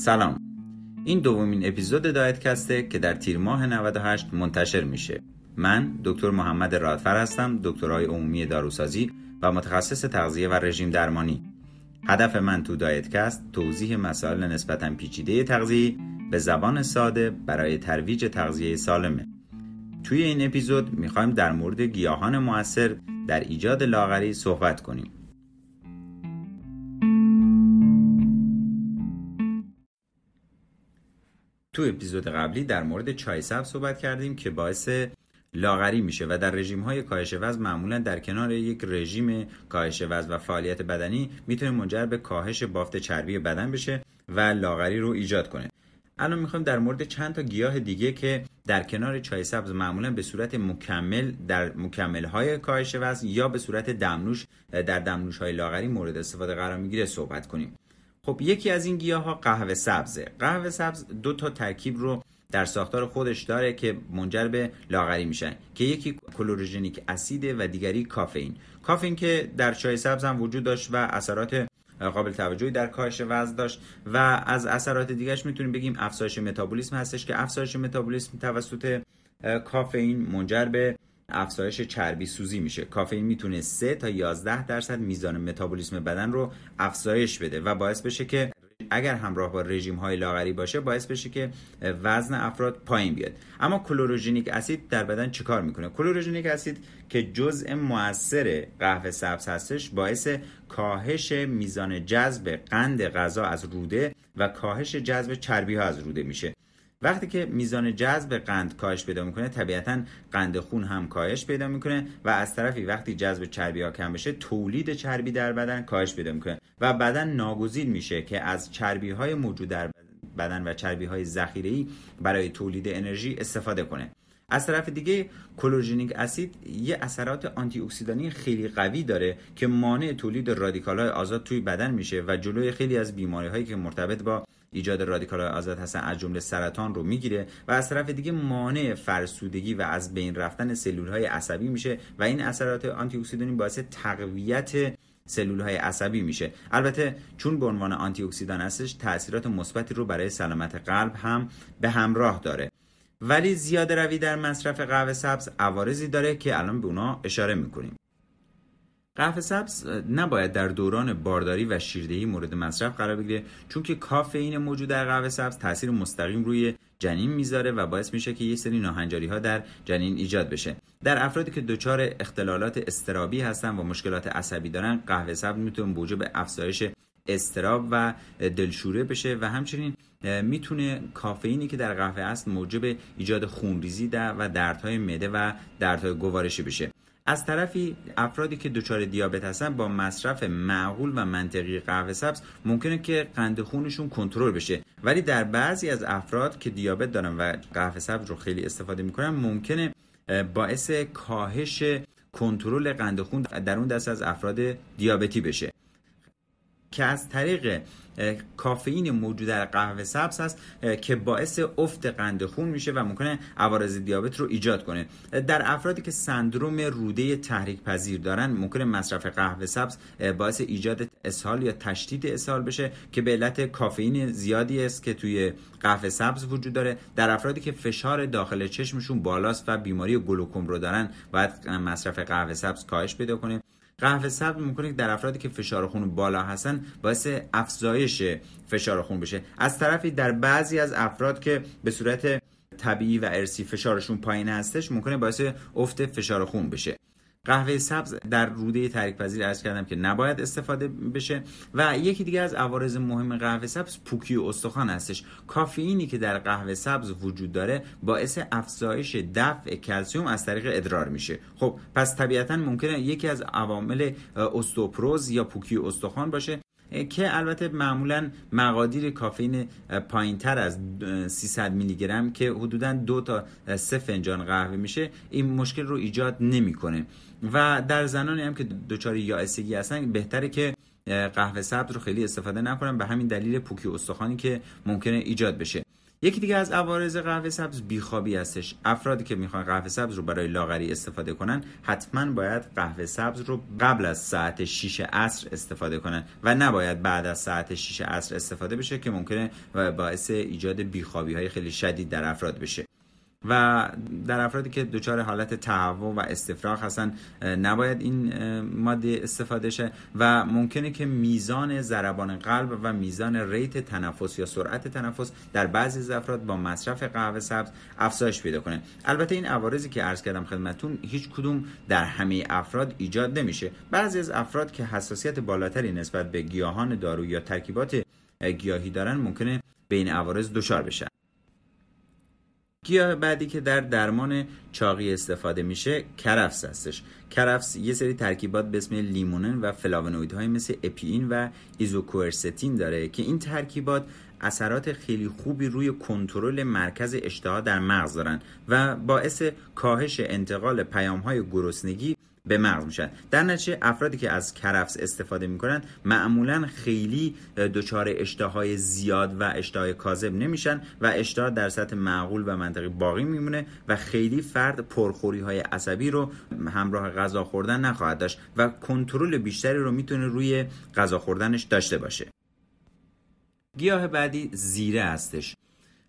سلام. این دومین اپیزود کسته که در تیر ماه 98 منتشر میشه. من دکتر محمد رادفر هستم دکترای عمومی داروسازی و متخصص تغذیه و رژیم درمانی. هدف من تو دایتکست توضیح مسائل نسبتا پیچیده تغذیه به زبان ساده برای ترویج تغذیه سالمه. توی این اپیزود می‌خوایم در مورد گیاهان موثر در ایجاد لاغری صحبت کنیم. تو اپیزود قبلی در مورد چای سبز صحبت کردیم که باعث لاغری میشه و در رژیم های کاهش وزن معمولا در کنار یک رژیم کاهش وزن و فعالیت بدنی می‌تونه منجر به کاهش بافت چربی بدن بشه و لاغری رو ایجاد کنه. الان می‌خوایم در مورد چند تا گیاه دیگه که در کنار چای سبز معمولا به صورت مکمل در مکمل های کاهش وزن یا به صورت دمنوش در دمنوش های لاغری مورد استفاده قرار می‌گیره صحبت کنیم. خب یکی از این گیاه ها قهوه سبزه قهوه سبز دو تا ترکیب رو در ساختار خودش داره که منجر به لاغری میشن که یکی کلوروژنیک اسیده و دیگری کافئین. کافئین که در چای سبز هم وجود داشت و اثرات قابل توجهی در کاهش وزن داشت و از اثرات دیگرش می‌تونیم بگیم افزایش متابولیسم هستش که افزایش متابولیسم توسط کافئین منجر به افزایش چربی سوزی میشه. کافئین می‌تونه 3 تا 11 درصد میزان متابولیسم بدن رو افزایش بده و باعث بشه که اگر همراه با رژیم های لاغری باشه باعث بشه که وزن افراد پایین بیاد. اما کلوروژنیک اسید در بدن چیکار می‌کنه؟ کلوروژنیک اسید که جزء موثر قهوه سبز هستش باعث کاهش میزان جذب قند غذا از روده و کاهش جذب چربی ها از روده میشه. وقتی که میزان جذب قند کاهش پیدا می‌کنه طبیعتا قند خون هم کاهش پیدا می‌کنه و از طرفی وقتی جذب چربی ها کم بشه تولید چربی در بدن کاهش پیدا می‌کنه و بدن ناگزیر میشه که از چربی های موجود در بدن و چربی های ذخیره برای تولید انرژی استفاده کنه. از طرف دیگه کلروژنیک اسید یه اثرات آنتی اکسیدانی خیلی قوی داره که مانع تولید رادیکال های آزاد توی بدن میشه و جلوی خیلی از بیماری هایی که مرتبط با ایجاد رادیکال آزاد هستن از جمله سرطان رو می‌گیره و از طرف دیگه مانع فرسودگی و از بین رفتن سلول های عصبی میشه و این اثرات آنتی اکسیدانی باعث تقویت سلول های عصبی میشه. البته چون به عنوان آنتی اکسیدان هستش تاثیرات مثبتی رو برای سلامت قلب هم به همراه داره. ولی زیاده روی در مصرف قهوه سبز عوارضی داره که الان به اونا اشاره می‌کنیم. قهوه سبز نباید در دوران بارداری و شیردهی مورد مصرف قرار بگیره چون که کافئین موجود در قهوه سبز تاثیر مستقیم روی جنین می‌ذاره و باعث میشه که یه سری ناهنجاری ها در جنین ایجاد بشه. در افرادی که دچار اختلالات استرابی هستن و مشکلات عصبی دارن قهوه سبز می‌تونه موجب افزایش استراب و دلشوره بشه و همچنین می‌تونه کافئینی که در قهوه است موجب ایجاد خونریزی و دردهای معده و دردهای گوارشی بشه. از طرفی افرادی که دچار دیابت هستن با مصرف معقول و منطقی قهوه سبز ممکنه که قند خونشون کنترل بشه. ولی در بعضی از افراد که دیابت دارن و قهوه سبز رو خیلی استفاده می‌کنن ممکنه باعث کاهش کنترل قند خون در اون دست از افراد دیابتی بشه. که از طریق کافئین موجود در قهوه سبز هست که باعث افت قند خون میشه و ممکنه عوارض دیابت رو ایجاد کنه. در افرادی که سندروم روده تحریک پذیر دارن ممکنه مصرف قهوه سبز باعث ایجاد اسهال یا تشدید اسهال بشه که به علت کافئین زیادی است که توی قهوه سبز وجود داره. در افرادی که فشار داخل چشمشون بالاست و بیماری گلوکوم رو دارن باید مصرف قهوه سبز کاهش پیدا کنه. قهوه سبز می‌کنه در افرادی که فشار خون بالا هستن باعث افزایش فشار خون بشه. از طرفی در بعضی از افراد که به صورت طبیعی و ارسی فشارشون پایین هستش ممکنه باعث افت فشار خون بشه. قهوه سبز در روده تحریک پذیر ارز کردم که نباید استفاده بشه و یکی دیگه از عوارض مهم قهوه سبز پوکی و استخوان هستش. کافئینی که در قهوه سبز وجود داره باعث افزایش دفع کلسیوم از طریق ادرار میشه. خب پس طبیعتا ممکنه یکی از عوامل استوپروز یا پوکی استخوان باشه. که البته معمولا مقادیر کافئین تر از 300 میلی گرم که حدودا دو تا سه فنجان قهوه میشه این مشکل رو ایجاد نمی‌کنه. و در زنانی هم که دچار یائسگی هستن بهتره که قهوه سبز رو خیلی استفاده نکنن به همین دلیل پوکی استخوانی که ممکنه ایجاد بشه. یکی دیگه از عوارض قهوه سبز بیخوابی هستش. افرادی که می‌خوان قهوه سبز رو برای لاغری استفاده کنن حتما باید قهوه سبز رو قبل از ساعت 6 عصر استفاده کنن و نباید بعد از ساعت 6 عصر استفاده بشه که ممکنه باعث ایجاد بیخوابی های خیلی شدید در افراد بشه. و در افرادی که دچار حالت تهوع و استفراغ هستن نباید این ماده استفاده شه و ممکنه که میزان ضربان قلب و میزان ریت تنفس یا سرعت تنفس در بعضی از افراد با مصرف قهوه سبز افزایش پیدا کنه. البته این عوارضی که عرض کردم خدمتتون هیچ کدوم در همه افراد ایجاد نمیشه. بعضی از افراد که حساسیت بالاتری نسبت به گیاهان دارو یا ترکیبات گیاهی دارن ممکنه به این عوارض دچار بشن. گیاه بعدی که در درمان چاقی استفاده میشه کرفس هستش. کرفس یه سری ترکیبات به اسم لیمونن و فلاونویدهای مثل اپیین و ایزوکورستین داره که این ترکیبات اثرات خیلی خوبی روی کنترل مرکز اشتها در مغز دارن و باعث کاهش انتقال پیام های گرسنگی به مغز میشن. در نتیجه افرادی که از کرفس استفاده می‌کنن معمولا خیلی دچار اشتهای زیاد و اشتهای کاذب نمیشن و اشتها در سطح معقول و منطقی باقی میمونه و خیلی فرد پرخوری های عصبی رو همراه غذا خوردن نخواهد داشت و کنترل بیشتری رو می‌تونه روی غذا خوردنش داشته باشه. گیاه بعدی زیره هستش.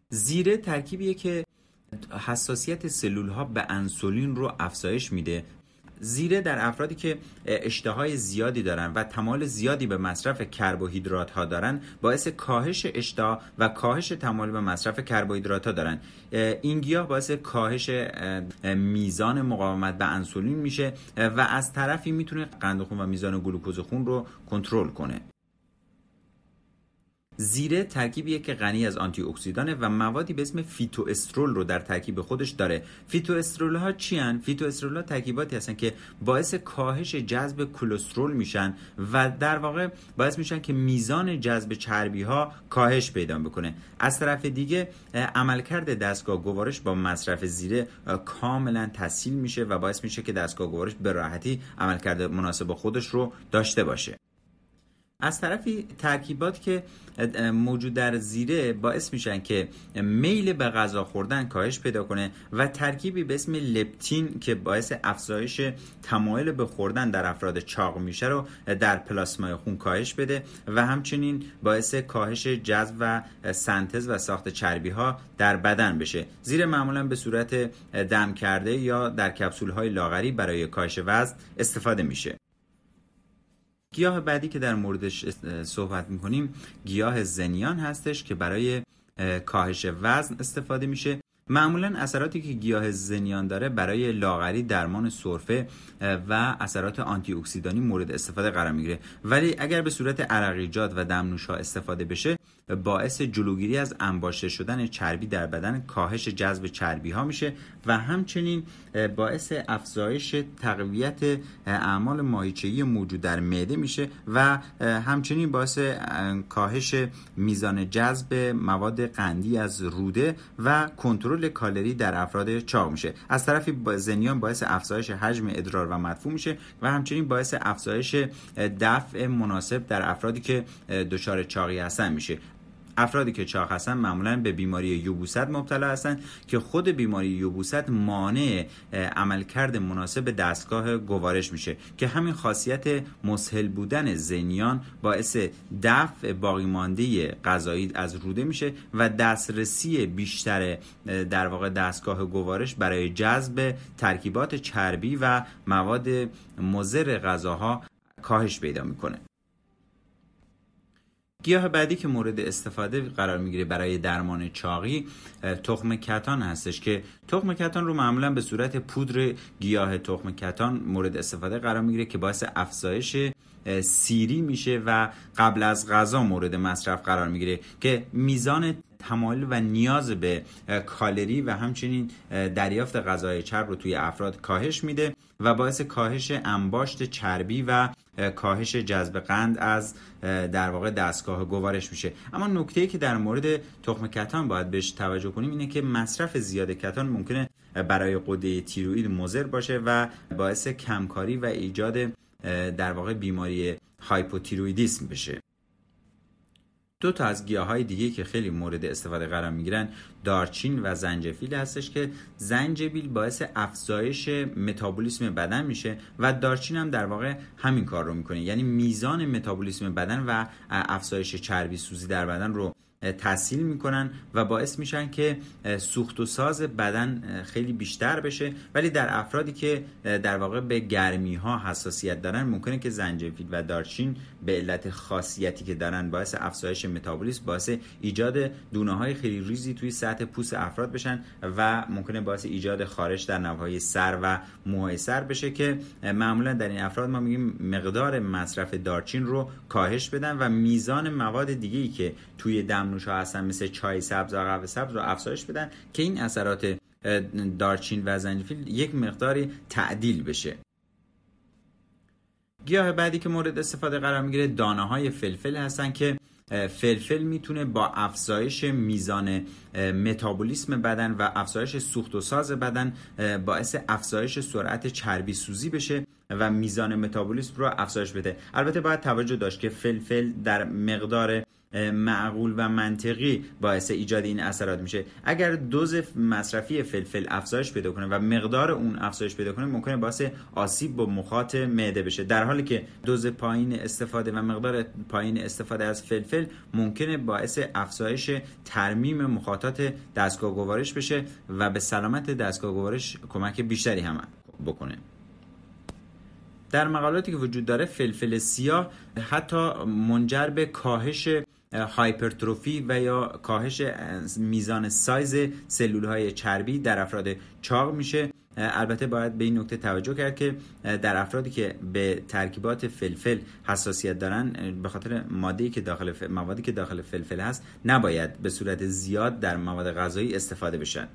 زیره ترکیبیه که حساسیت سلول ها به انسولین رو افزایش میده زیره در افرادی که اشتهای زیادی دارن و تمایل زیادی به مصرف کربوهیدرات ها دارن باعث کاهش اشتها و کاهش تمایل به مصرف کربوهیدرات ها دارن. این گیاه باعث کاهش میزان مقاومت به انسولین میشه و از طرفی می‌تونه قند خون و میزان گلوکوز خون رو کنترل کنه. زیره ترکیبیه که غنی از آنتی اکسیدانه و موادی به اسم فیتواسترول رو در ترکیب خودش داره. فیتواسترول ها چی هستن؟ فیتواسترول ها ترکیباتی هستن که باعث کاهش جذب کلسترول میشن و در واقع باعث میشن که میزان جذب چربی ها کاهش پیدا بکنه. از طرف دیگه عملکرد دستگاه گوارش با مصرف زیره کاملا تسهیل میشه و باعث میشه که دستگاه گوارش به راحتی عملکرد مناسب خودش رو داشته باشه. از طرفی ترکیبات که موجود در زیره باعث میشن که میل به غذا خوردن کاهش پیدا کنه و ترکیبی به اسم لپتین که باعث افزایش تمایل به خوردن در افراد چاق میشه رو در پلاسمای خون کاهش بده و همچنین باعث کاهش جذب و سنتز و ساخت چربی ها در بدن بشه. زیره معمولا به صورت دم کرده یا در کپسول های لاغری برای کاهش وزن استفاده میشه. گیاه بعدی که در موردش صحبت می‌کنیم گیاه زنیان هستش که برای کاهش وزن استفاده میشه. معمولا اثراتی که گیاه زنیان داره برای لاغری درمان سرفه و اثرات آنتی اکسیدانی مورد استفاده قرار می‌گیره. ولی اگر به صورت عرقیجات و دمنوش استفاده بشه باعث جلوگیری از انباشته شدن چربی در بدن کاهش جذب چربی ها میشه و همچنین باعث افزایش تقویت اعمال ماهیچه‌ای موجود در معده میشه و همچنین باعث کاهش میزان جذب مواد قندی از روده و کنترل کالری در افراد چاق میشه. از طرفی زنیان باعث افزایش حجم ادرار و مدفوع میشه و همچنین باعث افزایش دفع مناسب در افرادی که دچار چاقی هستن میشه. افرادی که چاق هستن معمولا به بیماری یوبوست مبتلا هستند که خود بیماری یوبوست مانع عملکرد مناسب دستگاه گوارش میشه که همین خاصیت مسهل بودن زنیان باعث دفع باقی مانده غذایی از روده میشه و دسترسی بیشتر در واقع دستگاه گوارش برای جذب ترکیبات چربی و مواد مضر غذاها کاهش پیدا می‌کنه. گیاه بعدی که مورد استفاده قرار می‌گیره برای درمان چاقی تخم کتان هستش که تخم کتان رو معمولا به صورت پودر گیاه تخم کتان مورد استفاده قرار می‌گیره که باعث افزایش سیری میشه و قبل از غذا مورد مصرف قرار می‌گیره که میزان تمایل و نیاز به کالری و همچنین دریافت غذای چرب رو توی افراد کاهش میده و باعث کاهش انباشت چربی و کاهش جذب قند از در واقع دستگاه گوارش میشه. اما نکته که در مورد تخم کتان باید بهش توجه کنیم اینه که مصرف زیاد کتان ممکنه برای قده تیروئید مضر باشه و باعث کمکاری و ایجاد در واقع بیماری هایپوتیرویدیسم بشه. دو تا از گیاه های دیگه که خیلی مورد استفاده قرار می‌گیرن دارچین و زنجفیل هستش که زنجبیل باعث افزایش متابولیسم بدن میشه و دارچین هم در واقع همین کار رو می‌کنه. یعنی میزان متابولیسم بدن و افزایش چربی سوزی در بدن رو تسهیل می‌کنن و باعث میشن که سوخت و ساز بدن خیلی بیشتر بشه. ولی در افرادی که در واقع به گرمی ها حساسیت دارن ممکنه که زنجفیل و دارچین به علت خاصیتی که دارن باعث افزایش متابولیسم باعث ایجاد دونه های خیلی ریزی توی سطح پوست افراد بشن و ممکنه باعث ایجاد خارش در نوهای سر و موهای سر بشه که معمولا در این افراد ما میگیم مقدار مصرف دارچین رو کاهش بدن و میزان مواد دیگه ای که توی دمنوش ها هستن مثل چای سبز و قهوه سبز رو افزایش بدن که این اثرات دارچین و زنجفیل یک مقداری تعدیل بشه. گیاه بعدی که مورد استفاده قرار می‌گیره دانه های فلفل هستن که فلفل می‌تونه با افزایش میزان متابولیسم بدن و افزایش سوخت و ساز بدن باعث افزایش سرعت چربی سوزی بشه و میزان متابولیسم رو افزایش بده. البته باید توجه داشت که فلفل در مقدار معقول و منطقی باعث ایجاد این اثرات میشه. اگر دوز مصرفی فلفل افزایش پیدا کنه و مقدار اون افزایش پیدا کنه ممکنه باعث آسیب با مخاط معده بشه. در حالی که دوز پایین استفاده و مقدار پایین استفاده از فلفل ممکنه باعث افزایش ترمیم مخاطات دستگاه گوارش بشه و به سلامت دستگاه گوارش کمک بیشتری هم بکنه. در مقالاتی که وجود داره فلفل سیاه حتی منجر به کاهش هایپرتروفی و یا کاهش میزان سایز سلول های چربی در افراد چاق میشه. البته باید به این نکته توجه کرد که در افرادی که به ترکیبات فلفل حساسیت دارن به خاطر ماده‌ای که داخل موادی که داخل فلفل هست نباید به صورت زیاد در مواد غذایی استفاده بشن.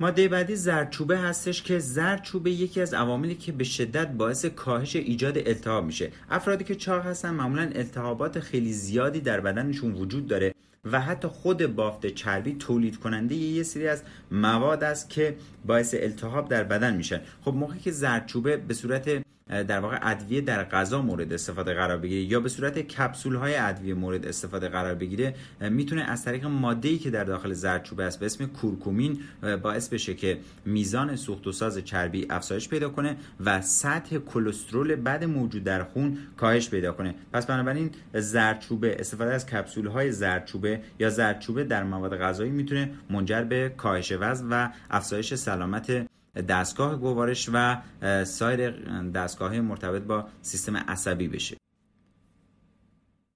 ماده بعدی زردچوبه هستش که زردچوبه یکی از عواملی که به شدت باعث کاهش ایجاد التهاب میشه. افرادی که چاق هستن معمولا التهابات خیلی زیادی در بدنشون وجود داره و حتی خود بافت چربی تولید کننده یه سری از مواد است که باعث التهاب در بدن میشن. خب موقعی که زردچوبه به صورت در واقع ادویه در غذا مورد استفاده قرار بگیره یا به صورت کپسول های ادویه مورد استفاده قرار بگیره می‌تونه از طریق ماده ای که در داخل زردچوبه است به اسم کورکومین باعث بشه که میزان سوخت و ساز چربی افزایش پیدا کنه و سطح کلسترول بد موجود در خون کاهش پیدا کنه. پس بنابراین زردچوبه استفاده از کپسول های زردچوبه یا زردچوبه در مواد غذایی می‌تونه منجر به کاهش وزن و افزایش سلامت دستگاه گوارش و سایر دستگاه مرتبط با سیستم عصبی بشه.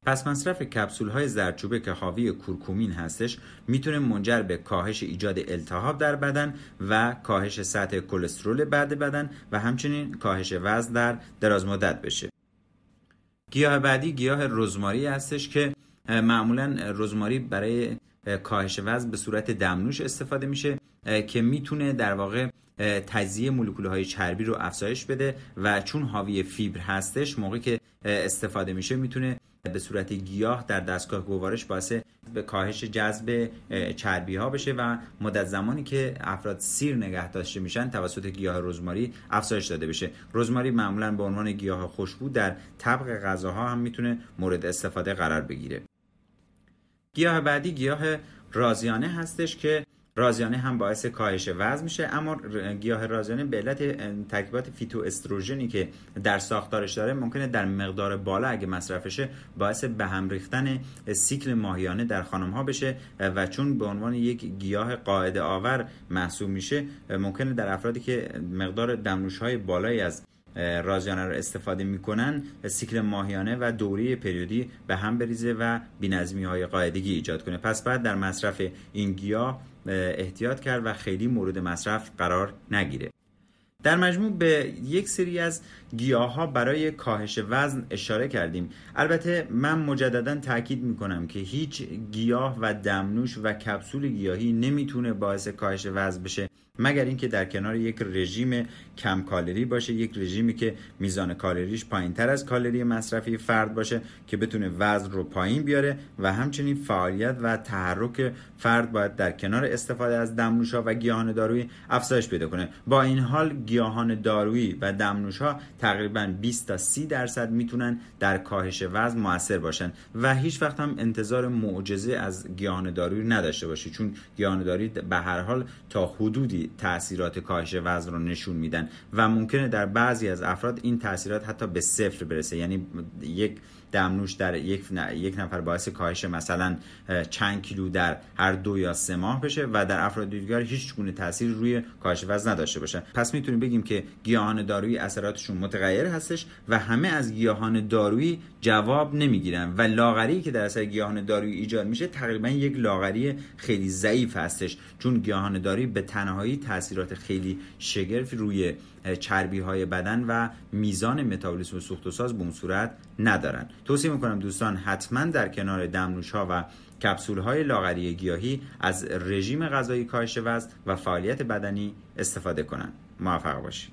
پس مصرف کپسول های زردچوبه که حاوی کورکومین هستش می‌تونه منجر به کاهش ایجاد التهاب در بدن و کاهش سطح کلسترول بعد بدن و همچنین کاهش وزن در دراز مدت بشه. گیاه بعدی گیاه رزماری هستش که معمولا رزماری برای کاهش وزن به صورت دمنوش استفاده میشه که می‌تونه در واقع تجزیه مولکول های چربی رو افزایش بده و چون حاوی فیبر هستش موقعی که استفاده میشه می‌تونه به صورت گیاه در دستگاه گوارش باعث به کاهش جذب چربی ها بشه و مدت زمانی که افراد سیر نگه داشته میشن توسط گیاه رزماری افزایش داده بشه. رزماری معمولا به عنوان گیاه خوشبو در طبق غذاها هم می‌تونه مورد استفاده قرار بگیره. گیاه بعدی گیاه رازیانه هستش که رازیانه هم باعث کاهش وزن میشه اما گیاه رازیانه به علت ترکیبات فیتو استروژنی که در ساختارش داره ممکنه در مقدار بالا اگه مصرف بشه باعث به هم ریختن سیکل ماهیانه در خانم ها بشه و چون به عنوان یک گیاه قاعده آور محسوب میشه ممکنه در افرادی که مقدار دمنوش های بالایی از رازیانه رو استفاده می‌کنن سیکل ماهیانه و دوره پریودی به هم بریزه و بینظمی های قاعدگی ایجاد کنه. پس باید در مصرف این گیاه احتیاط کرد و خیلی مورد مصرف قرار نگیره. در مجموع به یک سری از گیاه ها برای کاهش وزن اشاره کردیم. البته من مجددا تاکید می‌کنم که هیچ گیاه و دمنوش و کپسول گیاهی نمی‌تونه باعث کاهش وزن بشه مگر اینکه در کنار یک رژیم کم کالری باشه یک رژیمی که میزان کالریش پایین تر از کالری مصرفی فرد باشه که بتونه وزن رو پایین بیاره و همچنین فعالیت و تحرک فرد باید در کنار استفاده از دمنوشها و گیاهان دارویی افزایش پیدا کنه. با این حال گیاهان دارویی و دمنوشها تقریبا 20 تا 30 درصد می‌تونن در کاهش وزن موثر باشن. و هیچ وقت هم انتظار معجزه از گیاهان دارویی نداشته باشی چون گیاهان دارویی به هر حال تا حدودی تاثیرات کاهش وزن رو نشون میدن. و ممکنه در بعضی از افراد این تاثیرات حتی به صفر برسه. یعنی یک دمنوش در یک, یک نفر باعث کاهش مثلا چند کیلو در هر دو یا سه ماه بشه و در افراد دیگر هیچ گونه تاثیر روی کاهش وزن نداشته باشه. پس می‌تونیم بگیم که گیاهان دارویی اثراتشون متغیر هستش و همه از گیاهان دارویی جواب نمی‌گیرن و لاغری که در اثر گیاهان دارویی ایجاد میشه تقریبا یک لاغری خیلی ضعیف هستش. چون گیاهان دارویی به تنهایی تاثیرات خیلی شگرفی روی چربی های بدن و میزان متابولیسم سوخت و ساز به اون صورت ندارن. توصیه می‌کنم دوستان حتما در کنار دمنوش ها و کپسول های لاغری گیاهی از رژیم غذایی کاهش وزن و فعالیت بدنی استفاده کنند موفق باشید.